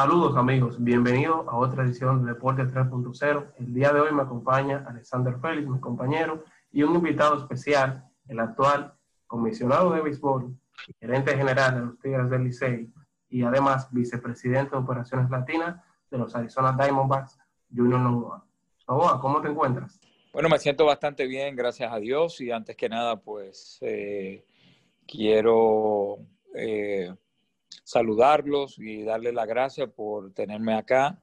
Saludos amigos, bienvenidos a otra edición de Deporte 3.0. El día de hoy me acompaña Alexander Félix, mi compañero, y un invitado especial, el actual comisionado de béisbol, gerente general de los Tigres del Licey y además vicepresidente de Operaciones Latinas de los Arizona Diamondbacks, Junior Novoa. Novoa, ¿cómo te encuentras? Bueno, me siento bastante bien, gracias a Dios, y antes que nada, pues eh, quiero eh, saludarlos y darles las gracias por tenerme acá.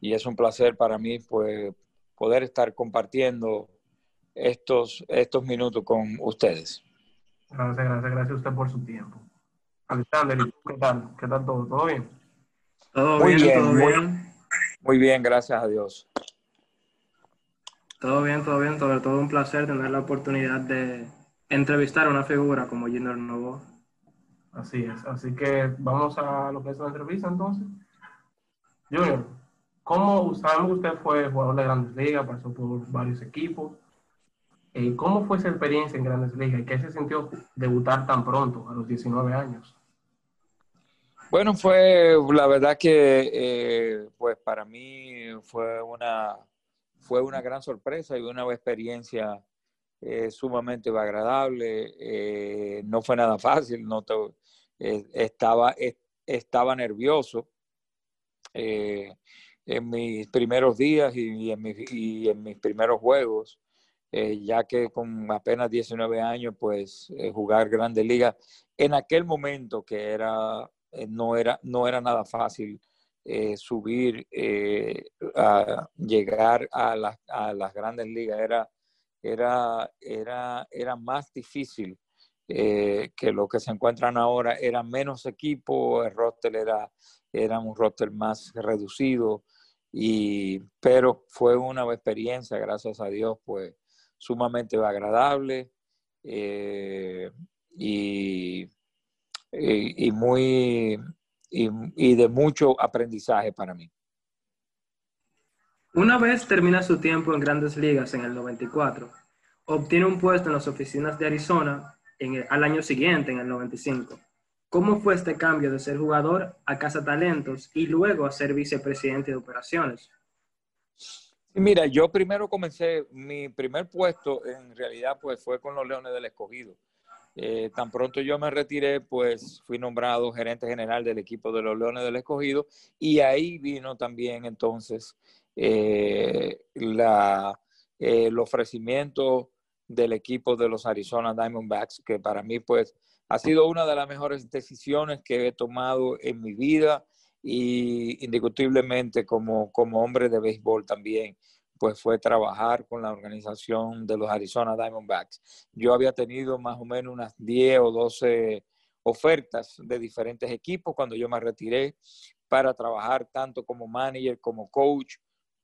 Y es un placer para mí pues, poder estar compartiendo estos, estos minutos con ustedes. Gracias, gracias, gracias a usted por su tiempo. Alexander, qué tal? ¿Qué tal todo? ¿Todo bien? Todo muy bien, todo muy, bien. Muy bien, gracias a Dios. Todo bien, todo bien. Sobre todo un placer tener la oportunidad de entrevistar a una figura como Junior Novo. Así es. Así que vamos a lo que es la entrevista entonces. Junior, ¿cómo sabemos que usted fue jugador de Grandes Ligas, pasó por varios equipos? Eh, ¿Cómo fue esa experiencia en Grandes Ligas y qué se sintió debutar tan pronto, a los 19 años? Bueno, fue la verdad que eh, pues para mí fue una, fue una gran sorpresa y una experiencia eh, sumamente agradable. no fue nada fácil, no te, eh, estaba, estaba nervioso eh, en mis primeros días y, en, mis, primeros juegos, eh, ya que con apenas 19 años, pues jugar Grandes Ligas en aquel momento que era, no, era, no era nada fácil. subir, a llegar a las, a las grandes ligas era, era, era, era más difícil eh, que lo que se encuentran ahora era menos equipo, el roster era, era un roster más reducido, y, pero fue una experiencia, gracias a Dios, pues sumamente agradable eh, y, y, muy y, y de mucho aprendizaje para mí. Una vez termina su tiempo en grandes ligas en el 94, obtiene un puesto en las oficinas de Arizona al año siguiente, en el 95. ¿Cómo fue este cambio de ser jugador a Casa Talentos y luego a ser vicepresidente de operaciones? Mira, yo primero comencé, mi primer puesto en realidad pues fue con los Leones del Escogido. Eh, tan pronto yo me retiré, pues fui nombrado gerente general del equipo de los Leones del Escogido y ahí vino también entonces eh, la, eh, el ofrecimiento del equipo de los Arizona Diamondbacks, que para mí pues ha sido una de las mejores decisiones que he tomado en mi vida y indiscutiblemente como, como hombre de béisbol también, pues fue trabajar con la organización de los Arizona Diamondbacks. Yo había tenido más o menos unas 10 o 12 ofertas de diferentes equipos cuando yo me retiré para trabajar tanto como manager, como coach,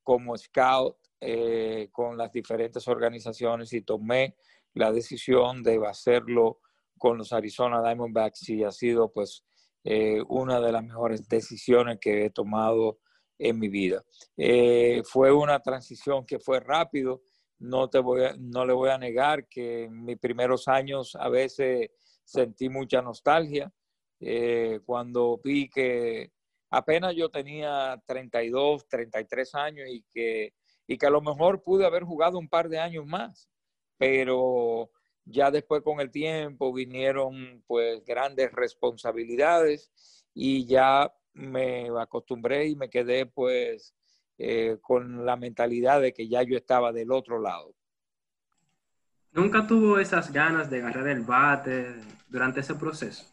como scout eh, con las diferentes organizaciones y tomé la decisión de hacerlo con los Arizona Diamondbacks y ha sido pues eh, una de las mejores decisiones que he tomado en mi vida. Eh, fue una transición que fue rápido, no, te voy no le voy a negar que en mis primeros años a veces sentí mucha nostalgia cuando vi que apenas yo tenía 32, 33 años y que y que a lo mejor pude haber jugado un par de años más, pero ya después con el tiempo vinieron pues grandes responsabilidades y ya me acostumbré y me quedé pues eh, con la mentalidad de que ya yo estaba del otro lado. ¿Nunca tuvo esas ganas de agarrar el bate durante ese proceso?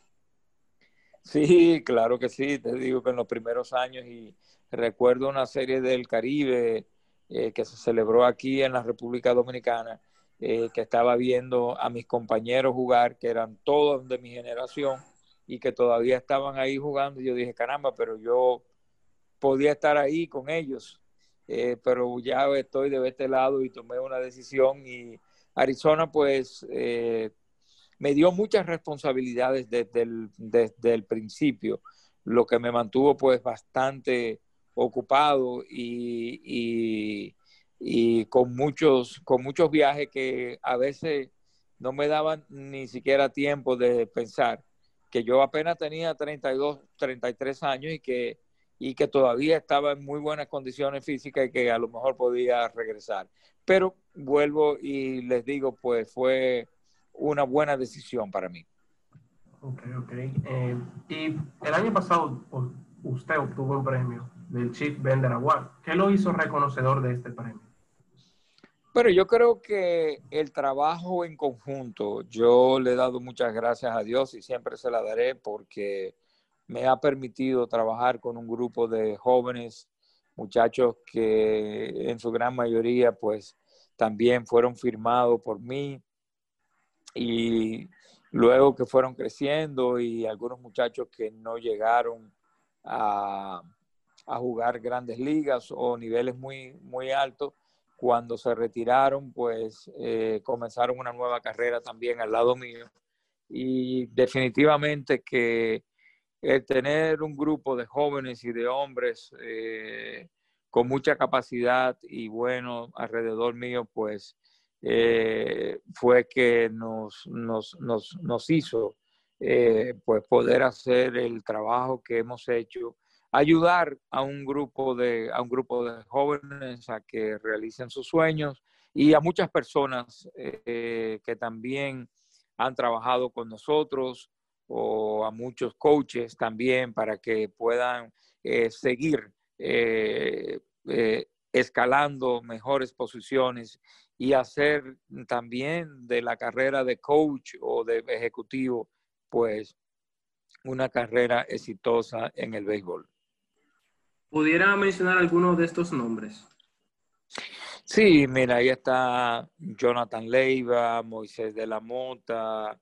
Sí, claro que sí, te digo que en los primeros años y recuerdo una serie del Caribe eh, que se celebró aquí en la República Dominicana, eh, que estaba viendo a mis compañeros jugar, que eran todos de mi generación y que todavía estaban ahí jugando. Y yo dije, caramba, pero yo podía estar ahí con ellos, eh, pero ya estoy de este lado y tomé una decisión y Arizona pues me dio muchas responsabilidades desde el, desde el principio, lo que me mantuvo pues bastante ocupado y, y, con, muchos, con muchos viajes que a veces no me daban ni siquiera tiempo de pensar que yo apenas tenía 32, 33 años y que, y que todavía estaba en muy buenas condiciones físicas y que a lo mejor podía regresar. Pero vuelvo y les digo, pues fue una buena decisión para mí. Ok, ok. Eh, y el año pasado usted obtuvo un premio del Chief Bender Award. ¿Qué lo hizo reconocedor de este premio? Pero yo creo que el trabajo en conjunto, yo le he dado muchas gracias a Dios y siempre se la daré porque me ha permitido trabajar con un grupo de jóvenes, muchachos que en su gran mayoría pues también fueron firmados por mí y luego que fueron creciendo y algunos muchachos que no llegaron a, jugar grandes ligas o niveles muy, muy altos, cuando se retiraron, pues eh, comenzaron una nueva carrera también al lado mío. Y definitivamente que el tener un grupo de jóvenes y de hombres eh, con mucha capacidad y bueno alrededor mío, pues eh, fue que nos, nos, nos, nos hizo eh, pues poder hacer el trabajo que hemos hecho, ayudar a un grupo de, a un grupo de jóvenes a que realicen sus sueños y a muchas personas eh, que también han trabajado con nosotros o a muchos coaches también para que puedan seguir escalando mejores posiciones y hacer también de la carrera de coach o de ejecutivo, pues una carrera exitosa en el béisbol. ¿Pudiera mencionar algunos de estos nombres? Sí, mira, ahí está Jonathan Leiva, Moisés de la Mota,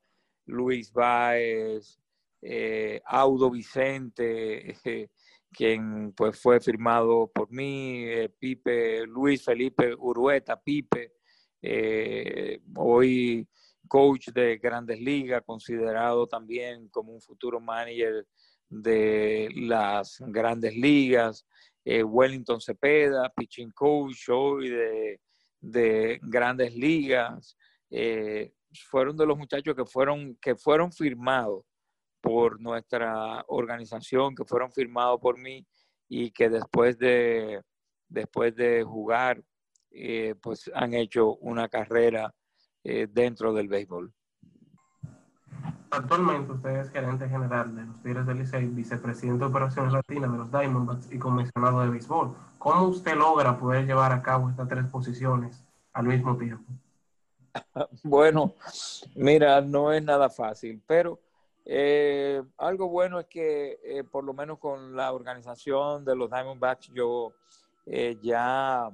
Luis Báez, eh, Audo Vicente, quien pues fue firmado por mí, eh, Pipe, Luis Felipe Urueta, Pipe, eh, hoy coach de grandes ligas, considerado también como un futuro manager de las grandes ligas, eh, Wellington Cepeda, pitching coach hoy de, de grandes ligas, fueron de los muchachos que fueron, que fueron firmados por nuestra organización, que fueron firmados por mí y que después de, después de jugar, eh, pues han hecho una carrera eh, dentro del béisbol. Actualmente usted es gerente general de los Tigres del Licey, vicepresidente de Operaciones Latinas de los Diamondbacks y comisionado de béisbol. ¿Cómo usted logra poder llevar a cabo estas tres posiciones al mismo tiempo? Bueno, mira, no es nada fácil, pero eh, algo bueno es que eh, por lo menos con la organización de los Diamondbacks yo eh, ya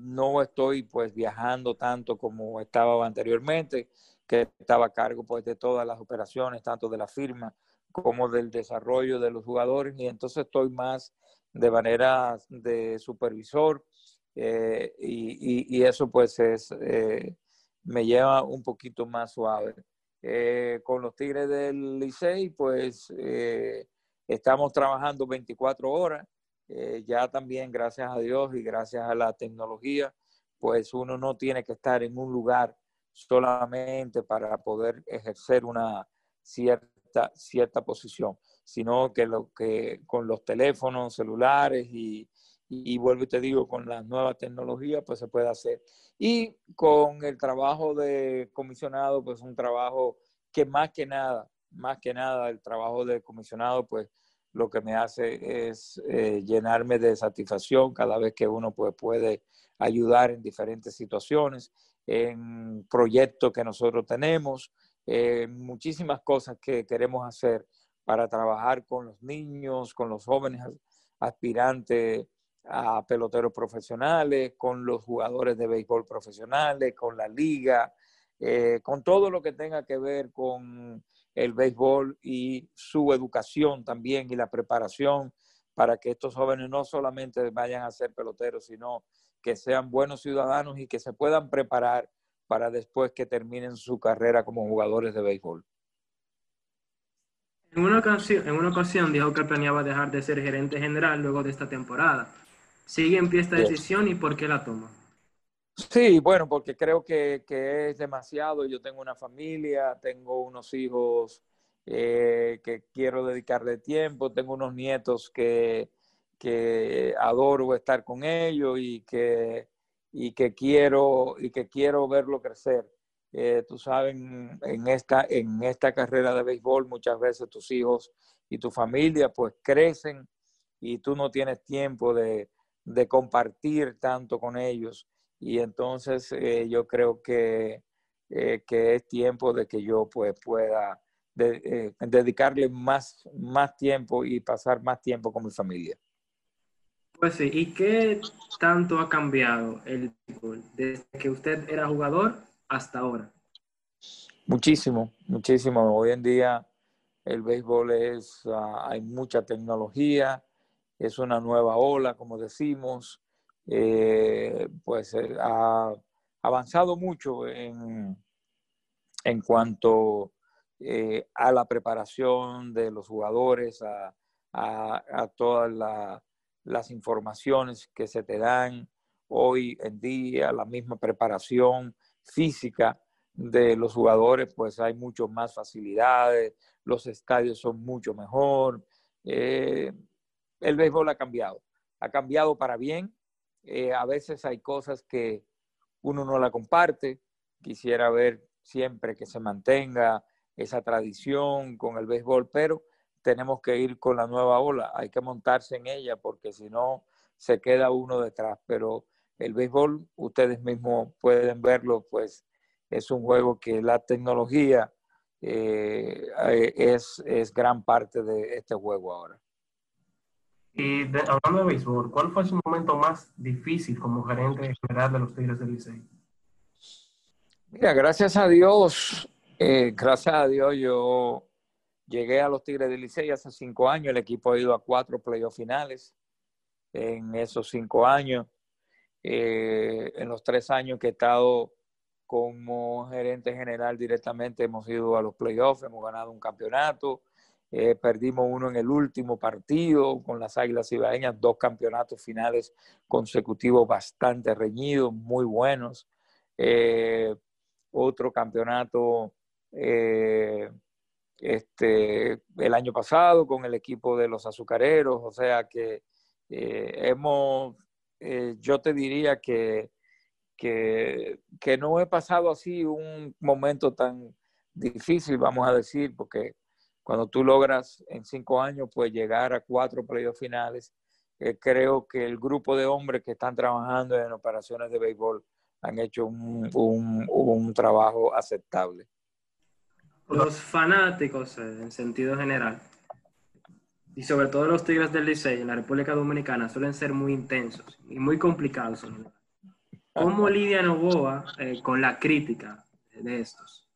no estoy pues viajando tanto como estaba anteriormente, que estaba a cargo pues de todas las operaciones, tanto de la firma como del desarrollo de los jugadores y entonces estoy más de manera de supervisor y, y, eso pues es, me lleva un poquito más suave. Eh, con los Tigres del Licey, pues eh, estamos trabajando 24 horas. Eh, ya también, gracias a Dios y gracias a la tecnología, pues uno no tiene que estar en un lugar solamente para poder ejercer una cierta, cierta posición, sino que, lo, que con los teléfonos celulares y, y, vuelvo y te digo, con las nuevas tecnologías, pues se puede hacer. Y con el trabajo de comisionado, pues un trabajo que más que nada, más que nada, el trabajo de comisionado, pues lo que me hace es eh, llenarme de satisfacción cada vez que uno pues, puede ayudar en diferentes situaciones, en proyectos que nosotros tenemos, en muchísimas cosas que queremos hacer para trabajar con los niños, con los jóvenes aspirantes a peloteros profesionales, con los jugadores de béisbol profesionales, con la liga, eh, con todo lo que tenga que ver con el béisbol y su educación también y la preparación para que estos jóvenes no solamente vayan a ser peloteros, sino que sean buenos ciudadanos y que se puedan preparar para después que terminen su carrera como jugadores de béisbol. En una, ocasión, en una ocasión dijo que planeaba dejar de ser gerente general luego de esta temporada. ¿Sigue en pie esta decisión y por qué la toma? Sí, bueno, porque creo que, es demasiado. Yo tengo una familia, tengo unos hijos eh, que quiero dedicarle tiempo, tengo unos nietos que que adoro estar con ellos y que, y que, quiero, y que quiero verlo crecer. Eh, tú sabes, en esta, en esta carrera de béisbol muchas veces tus hijos y tu familia pues crecen y tú no tienes tiempo de, de compartir tanto con ellos. Y entonces eh, yo creo que, eh, que es tiempo de que yo pues pueda dedicarle más, más tiempo y pasar más tiempo con mi familia. Pues sí, ¿y qué tanto ha cambiado el béisbol desde que usted era jugador hasta ahora? Muchísimo, muchísimo. Hoy en día el béisbol es, ah, hay mucha tecnología, es una nueva ola, como decimos, eh, pues eh, ha avanzado mucho en, en cuanto eh, a la preparación de los jugadores, a, a toda la las informaciones que se te dan hoy en día, la misma preparación física de los jugadores, pues hay mucho más facilidades, los estadios son mucho mejor. Eh, el béisbol ha cambiado, ha cambiado para bien. Eh, a veces hay cosas que uno no la comparte. Quisiera ver siempre que se mantenga esa tradición con el béisbol, pero tenemos que ir con la nueva ola, hay que montarse en ella porque si no se queda uno detrás. Pero el béisbol, ustedes mismos pueden verlo, pues es un juego que la tecnología eh, es, es gran parte de este juego ahora. Y hablando de béisbol, ¿cuál fue su momento más difícil como gerente general de los Tigres del Licey? Mira, gracias a Dios, eh, gracias a Dios yo Llegué a los Tigres de Licey hace cinco años. El equipo ha ido a cuatro playoffs finales en esos cinco años. Eh, en los tres años que he estado como gerente general directamente hemos ido a los playoffs, hemos ganado un campeonato, eh, perdimos uno en el último partido con las Águilas Ibaeñas, dos campeonatos finales consecutivos bastante reñidos, muy buenos. Eh, otro campeonato este, el año pasado con el equipo de los azucareros, o sea que eh, hemos, eh, yo te diría que, que, no he pasado así un momento tan difícil, vamos a decir, porque cuando tú logras en cinco años pues llegar a cuatro playoffs finales, eh, creo que el grupo de hombres que están trabajando en operaciones de béisbol han hecho un, un, un trabajo aceptable los fanáticos eh, en sentido general, y sobre todo los Tigres del Licey en la República Dominicana, suelen ser muy intensos y muy complicados. ¿Cómo lidia Novoa eh, con la crítica de estos?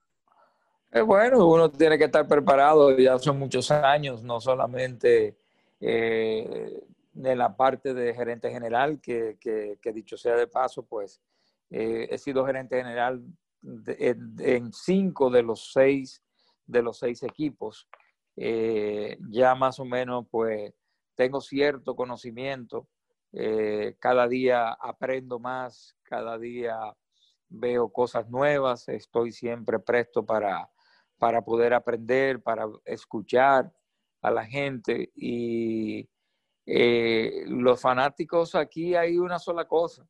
Eh, bueno, uno tiene que estar preparado, ya son muchos años, no solamente eh, en la parte de gerente general, que, que, dicho sea de paso, pues he sido gerente general en cinco de los seis de los seis equipos. Eh, ya más o menos pues tengo cierto conocimiento, eh, cada día aprendo más, cada día veo cosas nuevas, estoy siempre presto para, para poder aprender, para escuchar a la gente. Y eh, los fanáticos aquí hay una sola cosa,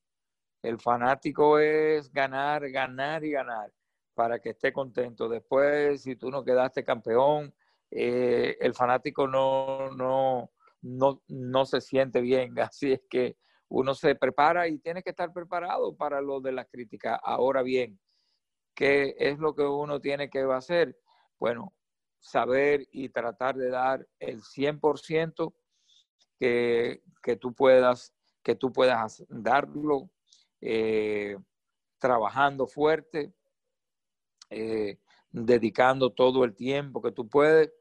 el fanático es ganar, ganar y ganar para que esté contento. Después, si tú no quedaste campeón, eh, el fanático no, no, no, no se siente bien. Así es que uno se prepara y tiene que estar preparado para lo de la crítica. Ahora bien, ¿qué es lo que uno tiene que hacer? Bueno, saber y tratar de dar el 100% que, que, tú puedas, que tú puedas darlo, eh, trabajando fuerte, eh, dedicando todo el tiempo que tú puedes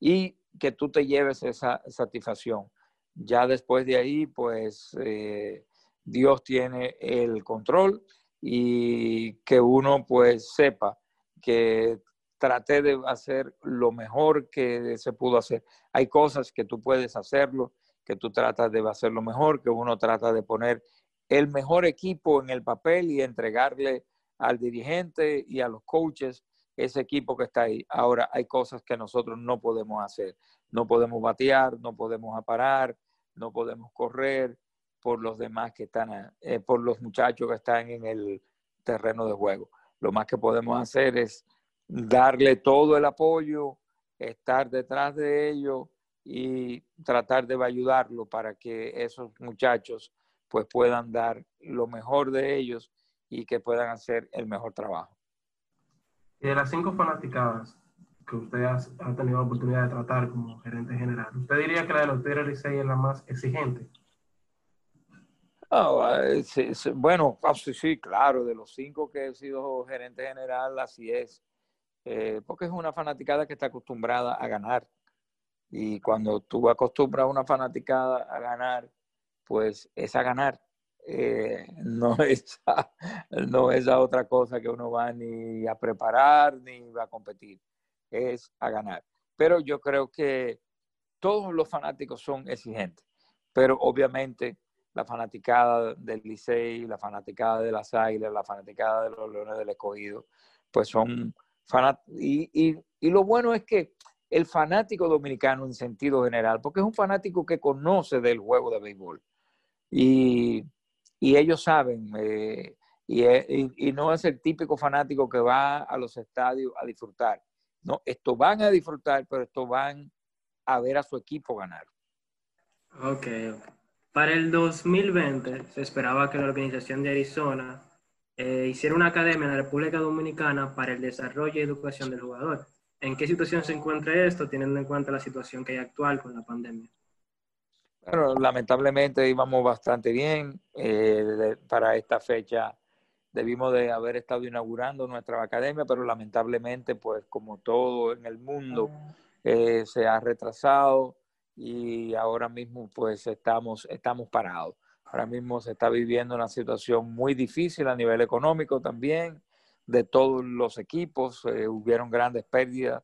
y que tú te lleves esa satisfacción. Ya después de ahí, pues eh, Dios tiene el control y que uno pues sepa que traté de hacer lo mejor que se pudo hacer. Hay cosas que tú puedes hacerlo, que tú tratas de hacer lo mejor, que uno trata de poner el mejor equipo en el papel y entregarle al dirigente y a los coaches ese equipo que está ahí. Ahora hay cosas que nosotros no podemos hacer. No podemos batear, no podemos aparar, no podemos correr por los demás que están, eh, por los muchachos que están en el terreno de juego. Lo más que podemos hacer es darle todo el apoyo, estar detrás de ellos y tratar de ayudarlo para que esos muchachos pues puedan dar lo mejor de ellos y que puedan hacer el mejor trabajo. Y de las cinco fanaticadas que usted ha, tenido la oportunidad de tratar como gerente general, ¿usted diría que la de los Tigres Licey es la más exigente? bueno, ah, sí, sí, claro, de los cinco que he sido gerente general, así es. Eh, porque es una fanaticada que está acostumbrada a ganar. Y cuando tú acostumbras a una fanaticada a ganar, pues es a ganar. Eh, no, es no es otra cosa que uno va ni a preparar ni va a competir, es a ganar. Pero yo creo que todos los fanáticos son exigentes, pero obviamente la fanaticada del Licey, la fanaticada de las Águilas, la fanaticada de los Leones del Escogido, pues son fanáticos. Y, y lo bueno es que el fanático dominicano en sentido general, porque es un fanático que conoce del juego de béisbol. Y, y ellos saben, eh, y, y, no es el típico fanático que va a los estadios a disfrutar. No, esto van a disfrutar, pero esto van a ver a su equipo ganar. Ok. Para el 2020 se esperaba que la organización de Arizona eh, hiciera una academia en la República Dominicana para el desarrollo y educación del jugador. ¿En qué situación se encuentra esto, teniendo en cuenta la situación que hay actual con la pandemia? Bueno, lamentablemente íbamos bastante bien. Eh, para esta fecha debimos de haber estado inaugurando nuestra academia, pero lamentablemente, pues como todo en el mundo, eh, se ha retrasado y ahora mismo pues estamos, estamos parados. Ahora mismo se está viviendo una situación muy difícil a nivel económico también de todos los equipos. Eh, hubieron grandes pérdidas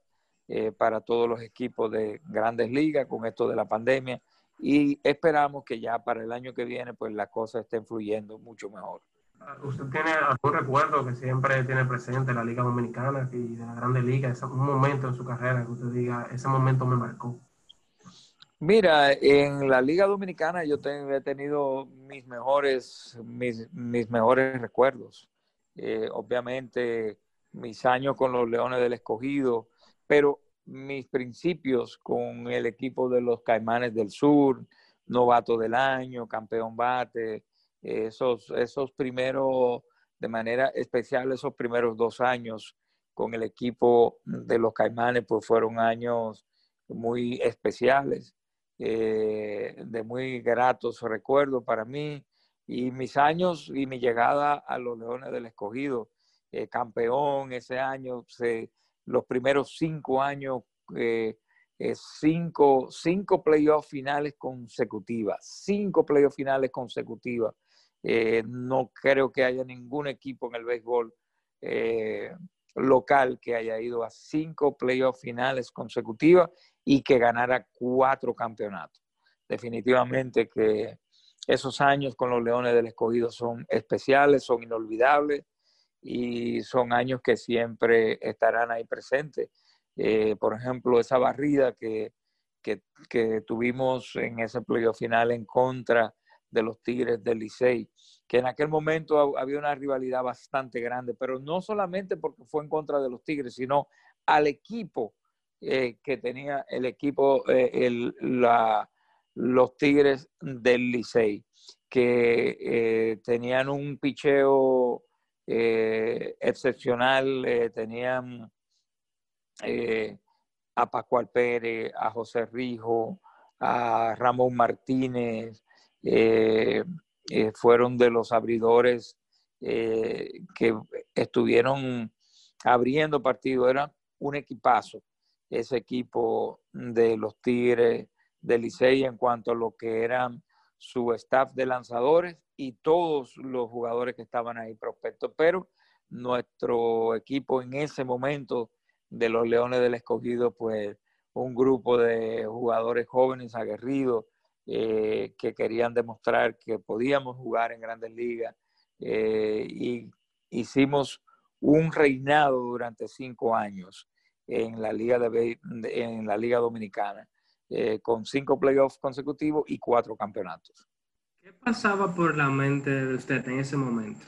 eh, para todos los equipos de grandes ligas con esto de la pandemia y esperamos que ya para el año que viene pues las cosas estén fluyendo mucho mejor. ¿Usted tiene algún recuerdo que siempre tiene presente la Liga Dominicana y de la Grande Liga? un momento en su carrera que usted diga, ese momento me marcó. Mira, en la Liga Dominicana yo he tenido mis mejores, mis, mejores recuerdos. Eh, obviamente, mis años con los Leones del Escogido, pero mis principios con el equipo de los Caimanes del Sur, novato del año, campeón bate, esos, esos primeros, de manera especial, esos primeros dos años con el equipo de los Caimanes, pues fueron años muy especiales. Eh, de muy gratos recuerdos para mí y mis años y mi llegada a los Leones del Escogido, eh, campeón ese año, los primeros cinco años, eh, cinco, cinco playoffs finales consecutivas, cinco playoffs finales consecutivas. no creo que haya ningún equipo en el béisbol local que haya ido a cinco playoffs finales consecutivas y que ganara cuatro campeonatos. Definitivamente que esos años con los Leones del Escogido son especiales, son inolvidables y son años que siempre estarán ahí presentes. Eh, por ejemplo, esa barrida que, que, que, tuvimos en ese playoff final en contra de los Tigres del Licey, que en aquel momento había una rivalidad bastante grande, pero no solamente porque fue en contra de los Tigres, sino al equipo eh, que tenía el equipo, eh, el, la, los Tigres del Licey, que eh, tenían un picheo excepcional, tenían a Pascual Pérez, a José Rijo, a Ramón Martínez, fueron de los abridores que estuvieron abriendo partido, era un equipazo ese equipo de los Tigres del Licey en cuanto a lo que eran su staff de lanzadores y todos los jugadores que estaban ahí prospectos. Pero nuestro equipo en ese momento de los Leones del Escogido, pues un grupo de jugadores jóvenes, aguerridos, eh, que querían demostrar que podíamos jugar en grandes ligas eh, y hicimos un reinado durante cinco años en la Liga, de, en la Liga Dominicana. Eh, con cinco playoffs consecutivos y cuatro campeonatos. ¿Qué pasaba por la mente de usted en ese momento?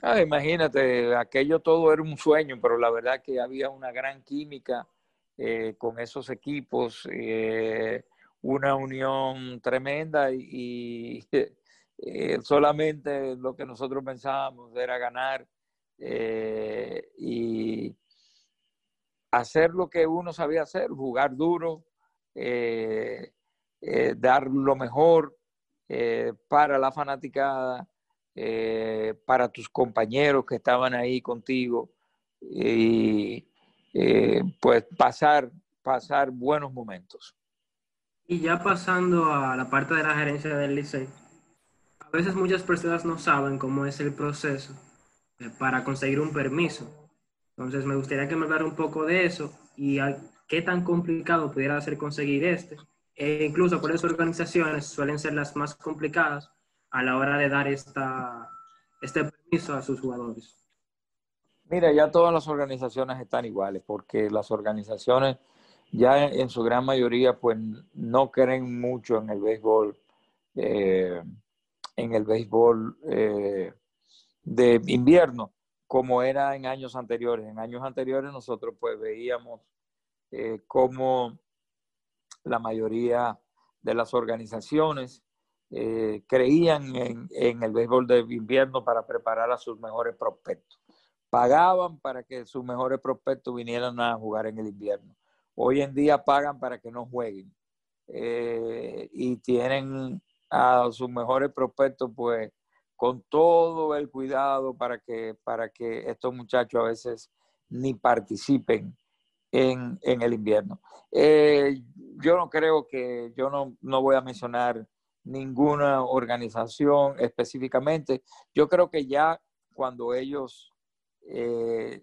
Ah, imagínate, aquello todo era un sueño, pero la verdad que había una gran química eh, con esos equipos, eh, una unión tremenda y, solamente lo que nosotros pensábamos era ganar y hacer lo que uno sabía hacer, jugar duro, eh, eh, dar lo mejor eh, para la fanaticada, para tus compañeros que estaban ahí contigo y pues pasar, pasar buenos momentos. Y ya pasando a la parte de la gerencia del liceo, a veces muchas personas no saben cómo es el proceso para conseguir un permiso. Entonces me gustaría que me hablara un poco de eso y qué tan complicado pudiera ser conseguir este. E incluso por eso organizaciones suelen ser las más complicadas a la hora de dar esta, este permiso a sus jugadores. Mira, ya todas las organizaciones están iguales, porque las organizaciones ya en su gran mayoría pues no creen mucho en el béisbol, eh, en el béisbol eh, de invierno, como era en años anteriores. En años anteriores nosotros pues veíamos eh, cómo la mayoría de las organizaciones eh, creían en, el béisbol de invierno para preparar a sus mejores prospectos. Pagaban para que sus mejores prospectos vinieran a jugar en el invierno. Hoy en día pagan para que no jueguen. Eh, y tienen a sus mejores prospectos pues con todo el cuidado para que, para que estos muchachos a veces ni participen en, el invierno. Eh, yo no creo que, yo no, no voy a mencionar ninguna organización específicamente. Yo creo que ya cuando ellos eh,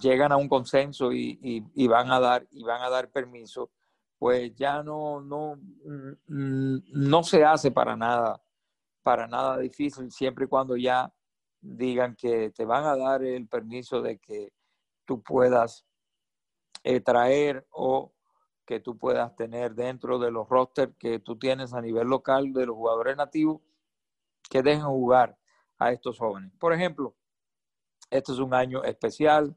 llegan a un consenso y, van a dar y van a dar permiso, pues ya no, no, mm, no se hace para nada, para nada difícil, siempre y cuando ya digan que te van a dar el permiso de que tú puedas eh, traer o que tú puedas tener dentro de los rosters que tú tienes a nivel local de los jugadores nativos que dejen jugar a estos jóvenes. Por ejemplo, este es un año especial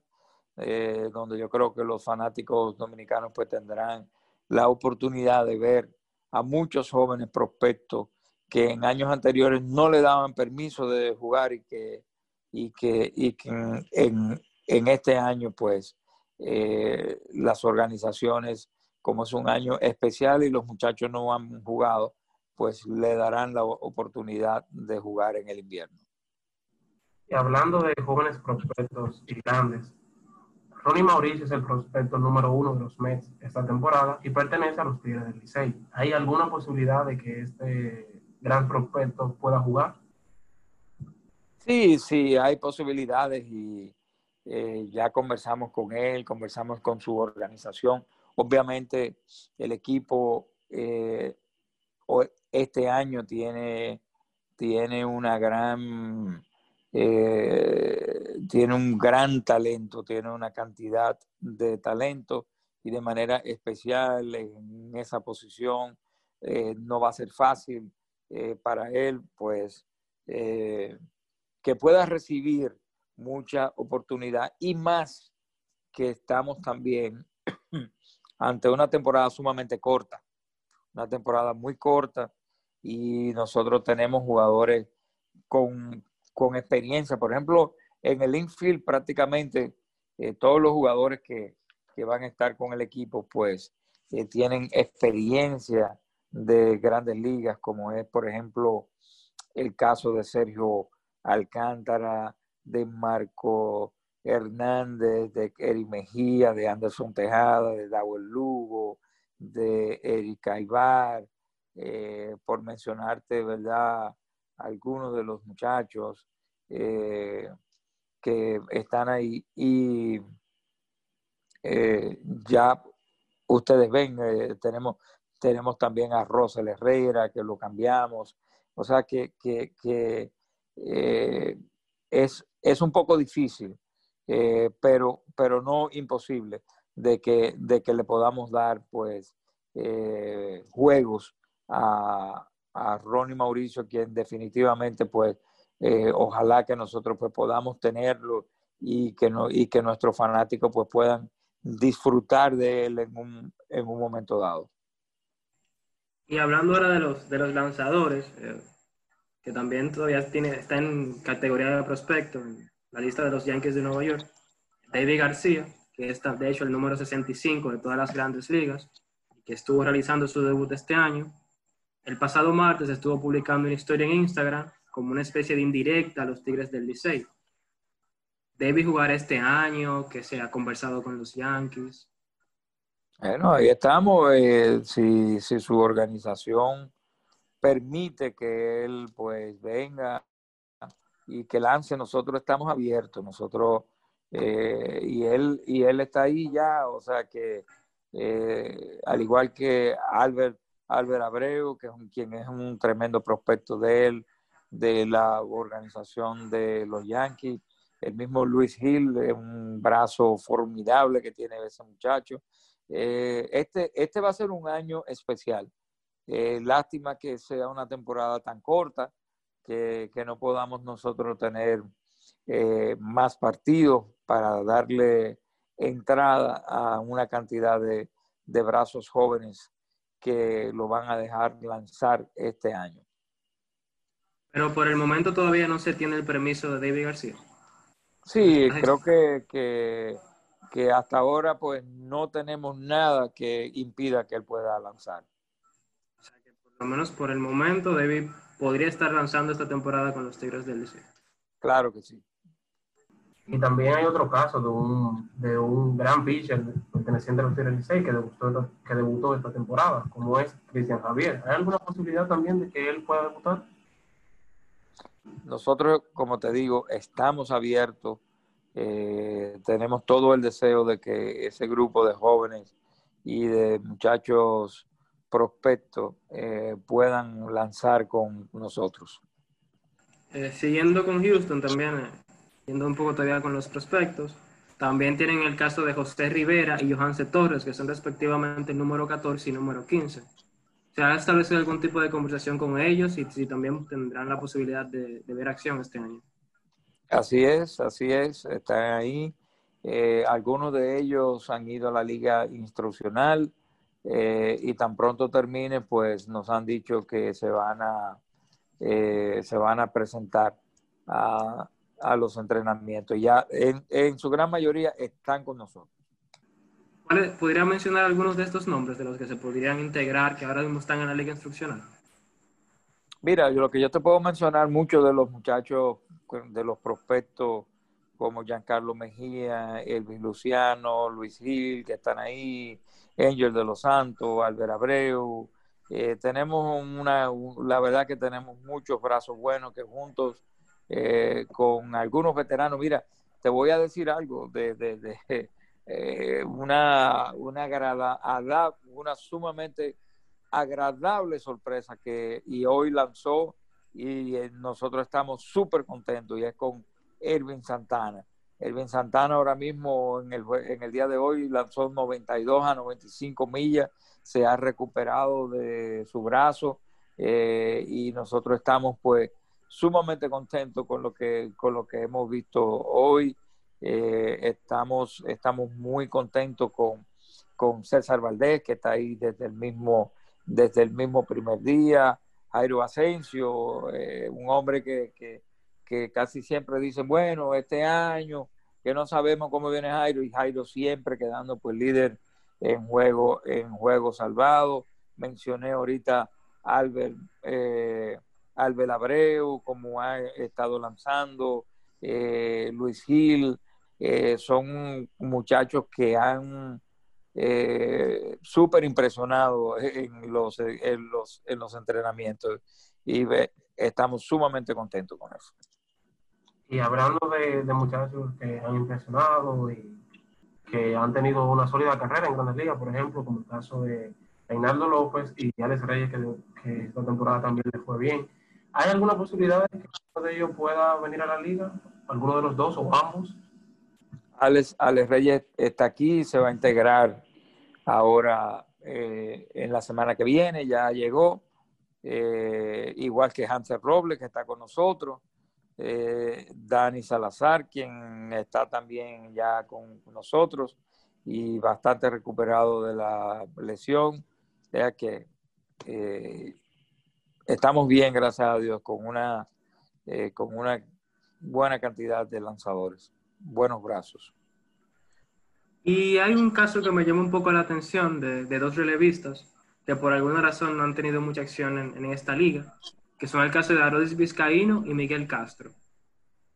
eh, donde yo creo que los fanáticos dominicanos pues tendrán la oportunidad de ver a muchos jóvenes prospectos que en años anteriores no le daban permiso de jugar y que, y que, y que en, en este año pues eh, las organizaciones, como es un año especial y los muchachos no han jugado, pues le darán la oportunidad de jugar en el invierno. Y hablando de jóvenes prospectos y grandes, Ronnie Mauricio es el prospecto número uno de los Mets esta temporada y pertenece a los Tigres del Licey. ¿Hay alguna posibilidad de que este gran prospecto pueda jugar? Sí, sí, hay posibilidades y eh, ya conversamos con él, conversamos con su organización. Obviamente el equipo eh, este año tiene, tiene una gran... Eh, tiene un gran talento, tiene una cantidad de talento y de manera especial en esa posición no va a ser fácil para él, pues que pueda recibir mucha oportunidad y más que estamos también ante una temporada sumamente corta, una temporada muy corta y nosotros tenemos jugadores con, experiencia. Por ejemplo, en el infield prácticamente eh, todos los jugadores que, van a estar con el equipo pues eh, tienen experiencia de grandes ligas, como es por ejemplo el caso de Sergio Alcántara, de Marco Hernández, de Eri Mejía, de Anderson Tejada, de Dawel Lugo, de Erika Ibar, eh, por mencionarte, ¿verdad? Algunos de los muchachos eh, que están ahí y eh, ya ustedes ven, tenemos, tenemos también a Rosel Herrera, que lo cambiamos, o sea que, que es, es un poco difícil, eh, pero, pero no imposible de que, de que le podamos dar pues eh, juegos a, a Ronnie Mauricio, quien definitivamente, pues, eh, ojalá que nosotros pues, podamos tenerlo y que, no, y que nuestros fanáticos pues, puedan disfrutar de él en un, en un momento dado. Y hablando ahora de los, de los lanzadores, que también todavía tiene, está en categoría de prospecto, en la lista de los Yankees de Nueva York, David García, que está de hecho el número 65 de todas las grandes ligas, que estuvo realizando su debut este año. El pasado martes estuvo publicando una historia en Instagram como una especie de indirecta a los Tigres del Licey. Debe jugar este año, que se ha conversado con los Yankees. Bueno, ahí estamos. Eh, si, si, su organización permite que él pues venga y que lance, nosotros estamos abiertos. Nosotros eh, y él y él está ahí ya, o sea que eh, al igual que Albert Albert Abreu, que es un, quien es un tremendo prospecto de él, de la organización de los Yankees. El mismo Luis Hill, un brazo formidable que tiene ese muchacho. Eh, este, este va a ser un año especial. Eh, lástima que sea una temporada tan corta, que, que no podamos nosotros tener eh, más partidos para darle entrada a una cantidad de, de brazos jóvenes que lo van a dejar lanzar este año. Pero por el momento todavía no se tiene el permiso de David García. Sí, creo que, que, hasta ahora pues no tenemos nada que impida que él pueda lanzar. O sea que por lo menos por el momento David podría estar lanzando esta temporada con los Tigres del Liceo. Claro que sí. Y también hay otro caso de un, de un gran pitcher perteneciente a los Tigres del Licey que debutó, que debutó esta temporada, como es Cristian Javier. ¿Hay alguna posibilidad también de que él pueda debutar? Nosotros, como te digo, estamos abiertos. Eh, tenemos todo el deseo de que ese grupo de jóvenes y de muchachos prospectos eh, puedan lanzar con nosotros. Eh, siguiendo con Houston también, yendo un poco todavía con los prospectos, también tienen el caso de José Rivera y Johanse Torres, que son respectivamente el número 14 y número 15. ¿Se ha establecido algún tipo de conversación con ellos y si también tendrán la posibilidad de, ver acción este año? Así es, así es, están ahí. Eh, algunos de ellos han ido a la liga instruccional eh, y tan pronto termine, pues nos han dicho que se van a, eh, se van a presentar a, a los entrenamientos. Ya en, en su gran mayoría están con nosotros. ¿Podría mencionar algunos de estos nombres de los que se podrían integrar que ahora mismo están en la liga instruccional? Mira, yo, lo que yo te puedo mencionar, muchos de los muchachos, de los prospectos, como Giancarlo Mejía, Elvis Luciano, Luis Gil, que están ahí, Angel de los Santos, Albert Abreu. Eh, tenemos una, la verdad que tenemos muchos brazos buenos que juntos eh, con algunos veteranos, mira, te voy a decir algo de, de, de eh, una, una, una sumamente agradable sorpresa que y hoy lanzó y nosotros estamos súper contentos y es con Erwin Santana. Erwin Santana ahora mismo en el, en el día de hoy lanzó 92 a 95 millas, se ha recuperado de su brazo eh, y nosotros estamos pues sumamente contentos con lo que, con lo que hemos visto hoy eh, estamos, estamos muy contentos con, con César Valdés, que está ahí desde el mismo, desde el mismo primer día. Jairo Asensio, eh, un hombre que, que, casi siempre dice, bueno, este año, que no sabemos cómo viene Jairo, y Jairo siempre quedando pues líder en juego, en juego salvado. Mencioné ahorita Albert, eh, Albert Abreu, como ha estado lanzando, eh, Luis Gil, eh, son muchachos que han eh, súper impresionado en los, en, los, en los entrenamientos y estamos sumamente contentos con eso. Y hablando de, muchachos que han impresionado y que han tenido una sólida carrera en Grandes Ligas, por ejemplo, como el caso de Reinaldo López y Alex Reyes, que, esta temporada también le fue bien. ¿Hay alguna posibilidad de que uno de ellos pueda venir a la liga? ¿Alguno de los dos o ambos? Alex, Reyes está aquí se va a integrar ahora en la semana que viene, ya llegó, igual que Hansel Robles, que está con nosotros, Dani Salazar, quien está también ya con nosotros y bastante recuperado de la lesión. O sea que estamos bien, gracias a Dios, con una, con una buena cantidad de lanzadores, buenos brazos. Y hay un caso que me llama un poco la atención de, de dos relevistas que por alguna razón no han tenido mucha acción en, en esta liga, que son el caso de Arodis Vizcaíno y Miguel Castro.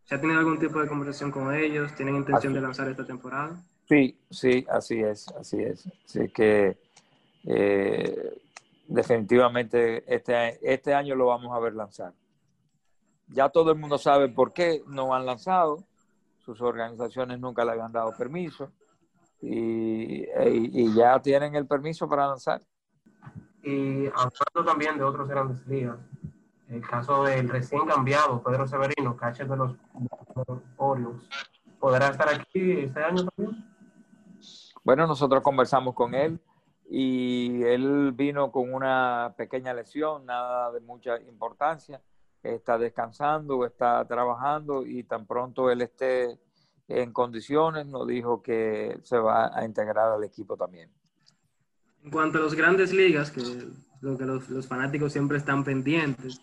¿Se ha tenido algún tipo de conversación con ellos? ¿Tienen intención de lanzar esta temporada? Sí, sí, así es, así es. Así que eh, definitivamente este, este año lo vamos a ver lanzar. Ya todo el mundo sabe por qué no han lanzado, sus organizaciones nunca le habían dado permiso y, ya tienen el permiso para lanzar. Y hablando también de otros grandes ligas, el caso del recién cambiado Pedro Severino, catcher de los Orioles, ¿podrá estar aquí este año también? Bueno, nosotros conversamos con él y él vino con una pequeña lesión, nada de mucha importancia está descansando, está trabajando y tan pronto él esté en condiciones, nos dijo que se va a integrar al equipo también. En cuanto a las grandes ligas, que lo que los, fanáticos siempre están pendientes,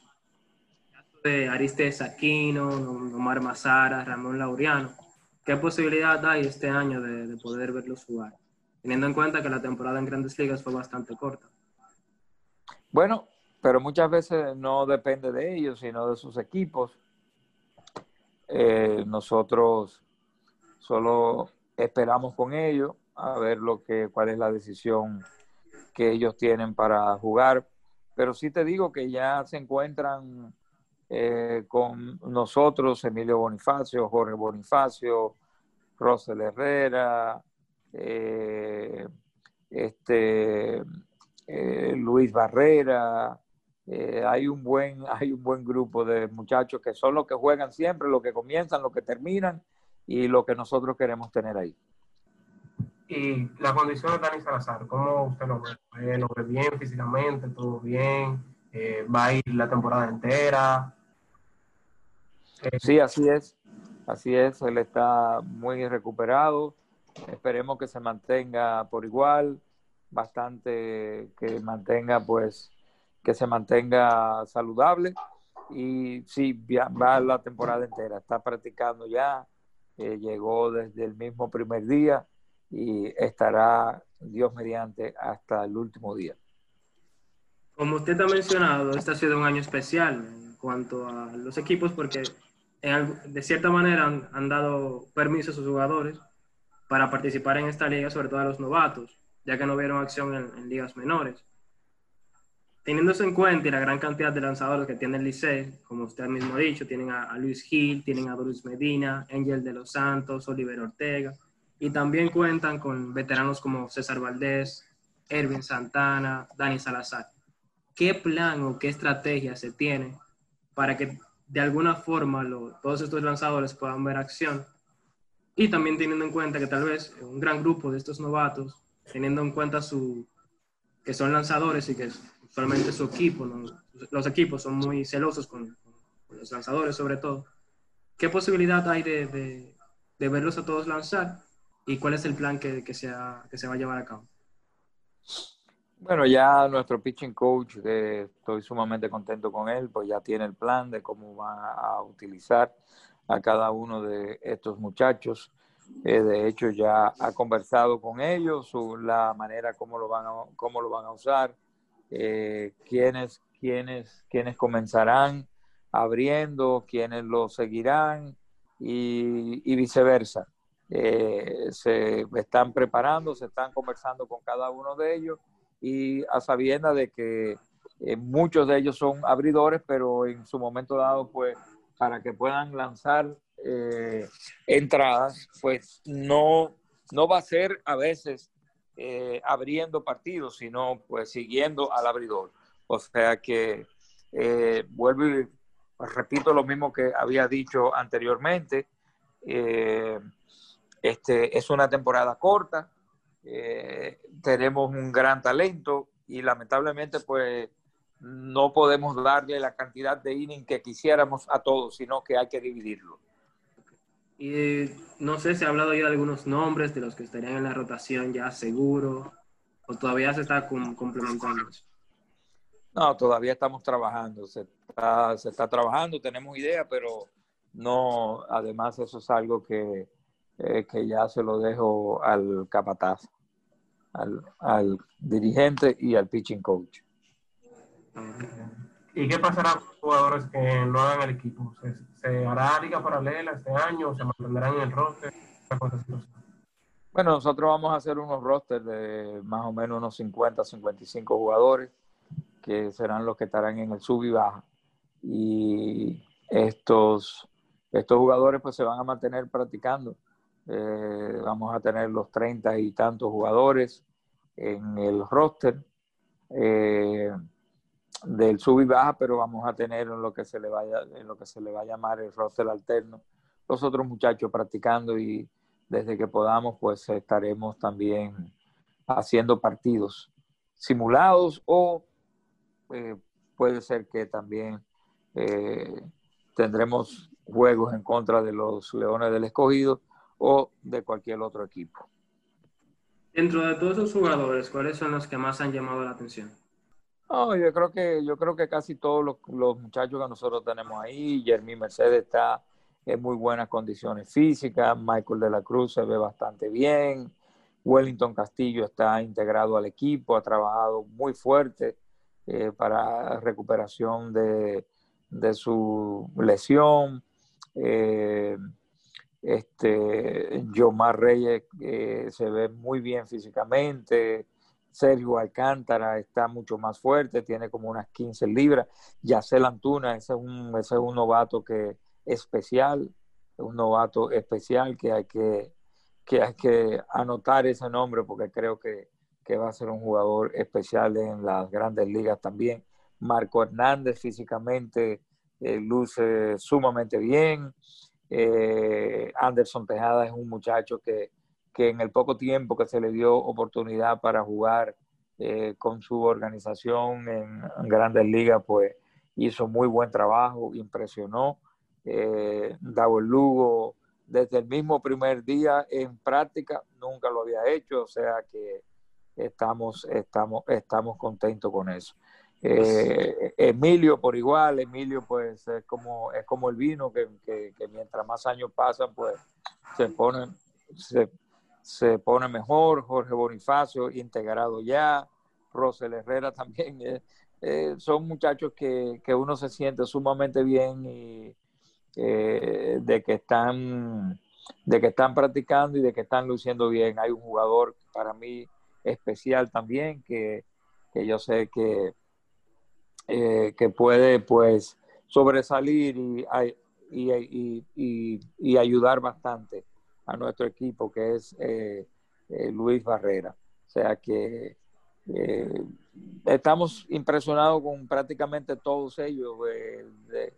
de Aristides Aquino, Omar Mazara, Ramón Laureano, ¿qué posibilidad hay este año de, de poder verlos jugar? Teniendo en cuenta que la temporada en grandes ligas fue bastante corta. Bueno, pero muchas veces no depende de ellos, sino de sus equipos. Eh, nosotros solo esperamos con ellos a ver lo que, cuál es la decisión que ellos tienen para jugar. Pero sí te digo que ya se encuentran eh, con nosotros Emilio Bonifacio, Jorge Bonifacio, Rosel Herrera, eh, este, Luis Barrera, eh, hay, un buen, hay un buen grupo de muchachos que son los que juegan siempre, los que comienzan, los que terminan y lo que nosotros queremos tener ahí. Y la condición de Dani Salazar, ¿cómo usted lo ve? ¿Lo ve bien físicamente? ¿Todo bien? Eh, ¿Va a ir la temporada entera? Eh, sí, así es. Así es. Él está muy recuperado. Esperemos que se mantenga por igual. Bastante que mantenga pues que se mantenga saludable y sí, va la temporada entera, está practicando ya, eh, llegó desde el mismo primer día y estará, Dios mediante, hasta el último día. Como usted ha mencionado, este ha sido un año especial en cuanto a los equipos porque de cierta manera han, dado permiso a sus jugadores para participar en esta liga, sobre todo a los novatos, ya que no vieron acción en ligas menores teniéndose en cuenta la gran cantidad de lanzadores que tiene el Licey, como usted mismo ha dicho, tienen a, Luis Gil, tienen a Doris Medina, Angel de los Santos, Oliver Ortega, y también cuentan con veteranos como César Valdés, Ervin Santana, Dani Salazar. ¿Qué plan o qué estrategia se tiene para que de alguna forma todos estos lanzadores puedan ver acción? Y también teniendo en cuenta que tal vez un gran grupo de estos novatos, teniendo en cuenta su, que son lanzadores y que solamente su equipo, los equipos son muy celosos con, los lanzadores sobre todo. ¿Qué posibilidad hay de, verlos a todos lanzar y cuál es el plan que, que, se que se va a llevar a cabo? Bueno, ya nuestro pitching coach, eh, estoy sumamente contento con él, pues ya tiene el plan de cómo va a utilizar a cada uno de estos muchachos. Eh, de hecho, ya ha conversado con ellos sobre la manera como lo van a, cómo lo van a usar, eh, quiénes, quiénes, comenzarán abriendo, quiénes lo seguirán y, viceversa. Eh, se están preparando, se están conversando con cada uno de ellos y a sabienda de que eh, muchos de ellos son abridores, pero en su momento dado, pues, para que puedan lanzar eh, entradas, pues no, no va a ser a veces eh, abriendo partidos, sino pues siguiendo al abridor. O sea que eh, vuelvo y repito lo mismo que había dicho anteriormente. Este, es una temporada corta, eh, tenemos un gran talento y lamentablemente pues no podemos darle la cantidad de inning que quisiéramos a todos, sino que hay que dividirlo. Y no sé si ha hablado ya de algunos nombres de los que estarían en la rotación ya seguro, o todavía se está complementando. No, todavía estamos trabajando, se está, se está trabajando, tenemos idea, pero no, además eso es algo que, eh, que ya se lo dejo al capataz, al, al dirigente y al pitching coach. ¿Y qué pasará con los jugadores que no hagan el equipo? ¿Se, ¿Se, hará liga paralela este año o se mantendrán en el roster? Bueno, nosotros vamos a hacer unos rosters de más o menos unos 50, 55 jugadores que serán los que estarán en el sub y baja. Y estos, estos jugadores pues se van a mantener practicando. Eh, vamos a tener los 30 y tantos jugadores en el roster eh, del sub y baja, pero vamos a tener en lo que se le vaya, lo que se le va a llamar el roster alterno, los otros muchachos practicando y desde que podamos pues estaremos también haciendo partidos simulados o eh, puede ser que también tendremos juegos en contra de los Leones del Escogido o de cualquier otro equipo. Dentro de todos esos jugadores, ¿cuáles son los que más han llamado la atención? yo creo que yo creo que casi todos los, los muchachos que nosotros tenemos ahí, Jeremy Mercedes está en muy buenas condiciones físicas, Michael de la Cruz se ve bastante bien, Wellington Castillo está integrado al equipo, ha trabajado muy fuerte eh, para recuperación de, de su lesión. Eh, este, Yomar Reyes eh, se ve muy bien físicamente. Sergio Alcántara está mucho más fuerte, tiene como unas 15 libras. Yacel Antuna, ese es un, ese es un novato que especial, un novato especial que hay que, que hay que anotar ese nombre porque creo que que va a ser un jugador especial en las grandes ligas también. Marco Hernández físicamente eh, luce sumamente bien. Eh, Anderson Tejada es un muchacho que, que, en el poco tiempo que se le dio oportunidad para jugar eh, con su organización en, grandes ligas, pues hizo muy buen trabajo, impresionó. Eh, Lugo, desde el mismo primer día en práctica, nunca lo había hecho, o sea que estamos, estamos, estamos contentos con eso. Eh, Emilio por igual, Emilio pues es como, es como el vino que, mientras más años pasan pues se pone, se, pone mejor, Jorge Bonifacio integrado ya, Rosel Herrera también, eh, eh, son muchachos que, uno se siente sumamente bien y de que están de que están practicando y de que están luciendo bien. Hay un jugador para mí especial también que, yo sé que, eh, que puede pues sobresalir y, y, ayudar bastante a nuestro equipo que es eh, eh, Luis Barrera. O sea que estamos impresionados con prácticamente todos ellos.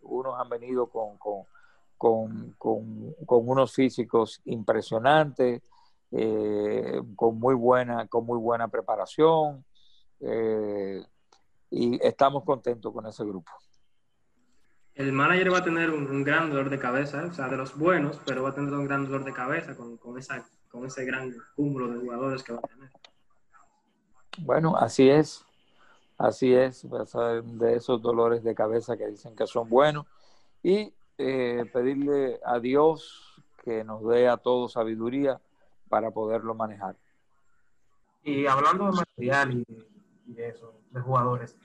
unos han venido con, con, con unos físicos impresionantes, con, muy buena, con muy buena preparación y estamos contentos con ese grupo. El manager va a tener un, gran dolor de cabeza, o sea, de los buenos, pero va a tener un gran dolor de cabeza con, con, esa, con ese gran cúmulo de jugadores que va a tener. Bueno, así es, así es, de esos dolores de cabeza que dicen que son buenos y eh, pedirle a Dios que nos dé a todos sabiduría para poderlo manejar. Y hablando de material y de, eso, de jugadores,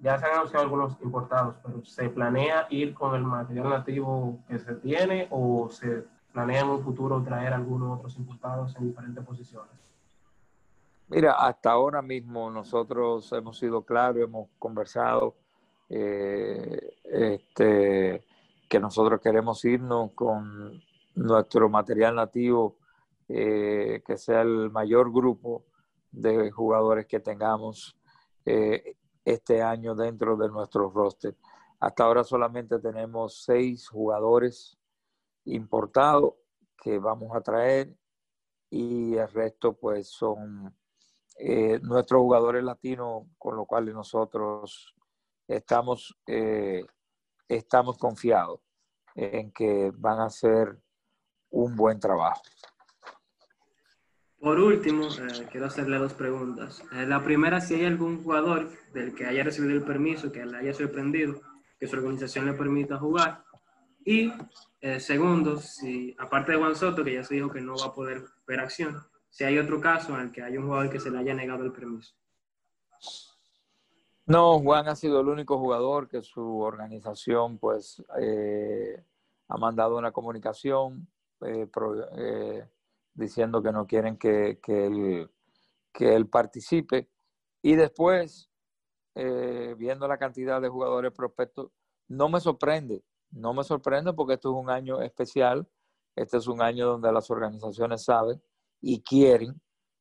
ya se han anunciado algunos importados, pero ¿se planea ir con el material nativo que se tiene o se planea en un futuro traer algunos otros importados en diferentes posiciones? Mira, hasta ahora mismo nosotros hemos sido claros, hemos conversado eh, este, que nosotros queremos irnos con nuestro material nativo eh, que sea el mayor grupo de jugadores que tengamos eh, este año dentro de nuestro roster. Hasta ahora solamente tenemos seis jugadores importados que vamos a traer y el resto pues son eh, nuestros jugadores latinos con los cuales nosotros estamos, eh, estamos confiados en que van a hacer un buen trabajo. Por último, eh, quiero hacerle dos preguntas. la primera, si hay algún jugador del que haya recibido el permiso, que le haya sorprendido, que su organización le permita jugar. Y segundo, si aparte de Juan Soto, que ya se dijo que no va a poder ver acción, si hay otro caso en el que hay un jugador que se le haya negado el permiso. No, Juan ha sido el único jugador que su organización pues eh, ha mandado una comunicación eh, eh, diciendo que no quieren que, él, que él participe. Y después, viendo la cantidad de jugadores prospectos, no me sorprende, no me sorprende porque esto es un año especial, este es un año donde las organizaciones saben y quieren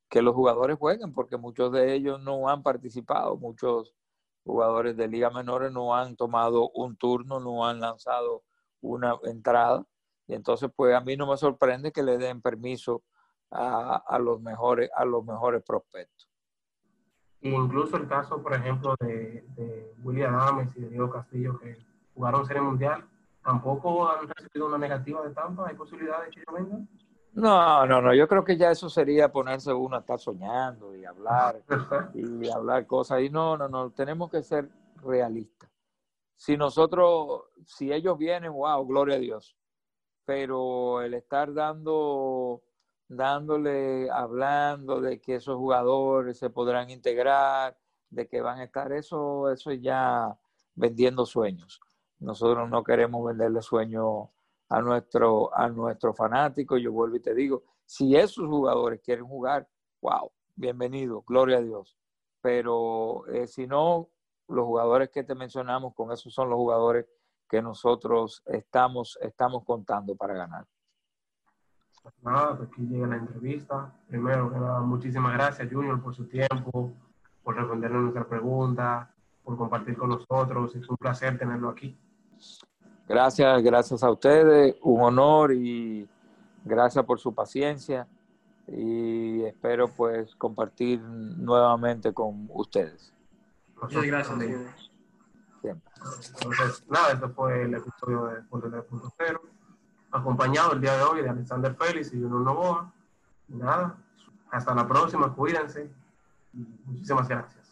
que los jugadores jueguen, porque muchos de ellos no han participado, muchos jugadores de liga menores no han tomado un turno, no han lanzado una entrada, y entonces pues a mí no me sorprende que le den permiso a, los mejores a los mejores prospectos. Incluso el caso, por ejemplo, de, de William Ames y de Diego Castillo, que jugaron Serie Mundial, tampoco han recibido una negativa de Tampa. ¿Hay posibilidades de que ellos vengan? No, no, no, yo creo que ya eso sería ponerse uno a estar soñando y hablar y hablar cosas. Y no, no, no, tenemos que ser realistas. Si nosotros, si ellos vienen, wow, gloria a Dios. Pero el estar dando, dándole, hablando de que esos jugadores se podrán integrar, de que van a estar, eso, eso ya vendiendo sueños. Nosotros no queremos venderle sueños a nuestro, a nuestro fanático. Yo vuelvo y te digo, si esos jugadores quieren jugar, wow, bienvenido, gloria a Dios. Pero eh, si no, los jugadores que te mencionamos, con esos son los jugadores que nosotros estamos, estamos contando para ganar. Pues nada, pues aquí llega la entrevista. Primero muchísimas gracias, Junior, por su tiempo, por respondernos nuestra pregunta, por compartir con nosotros. Es un placer tenerlo aquí. Gracias, gracias a ustedes, un honor y gracias por su paciencia y espero pues compartir nuevamente con ustedes. Muchas gracias. Entonces, nada, este fue el episodio de Punto 3.0, acompañado el día de hoy de Alexander Félix y Bruno Novoa. Nada, hasta la próxima, cuídense. Muchísimas gracias.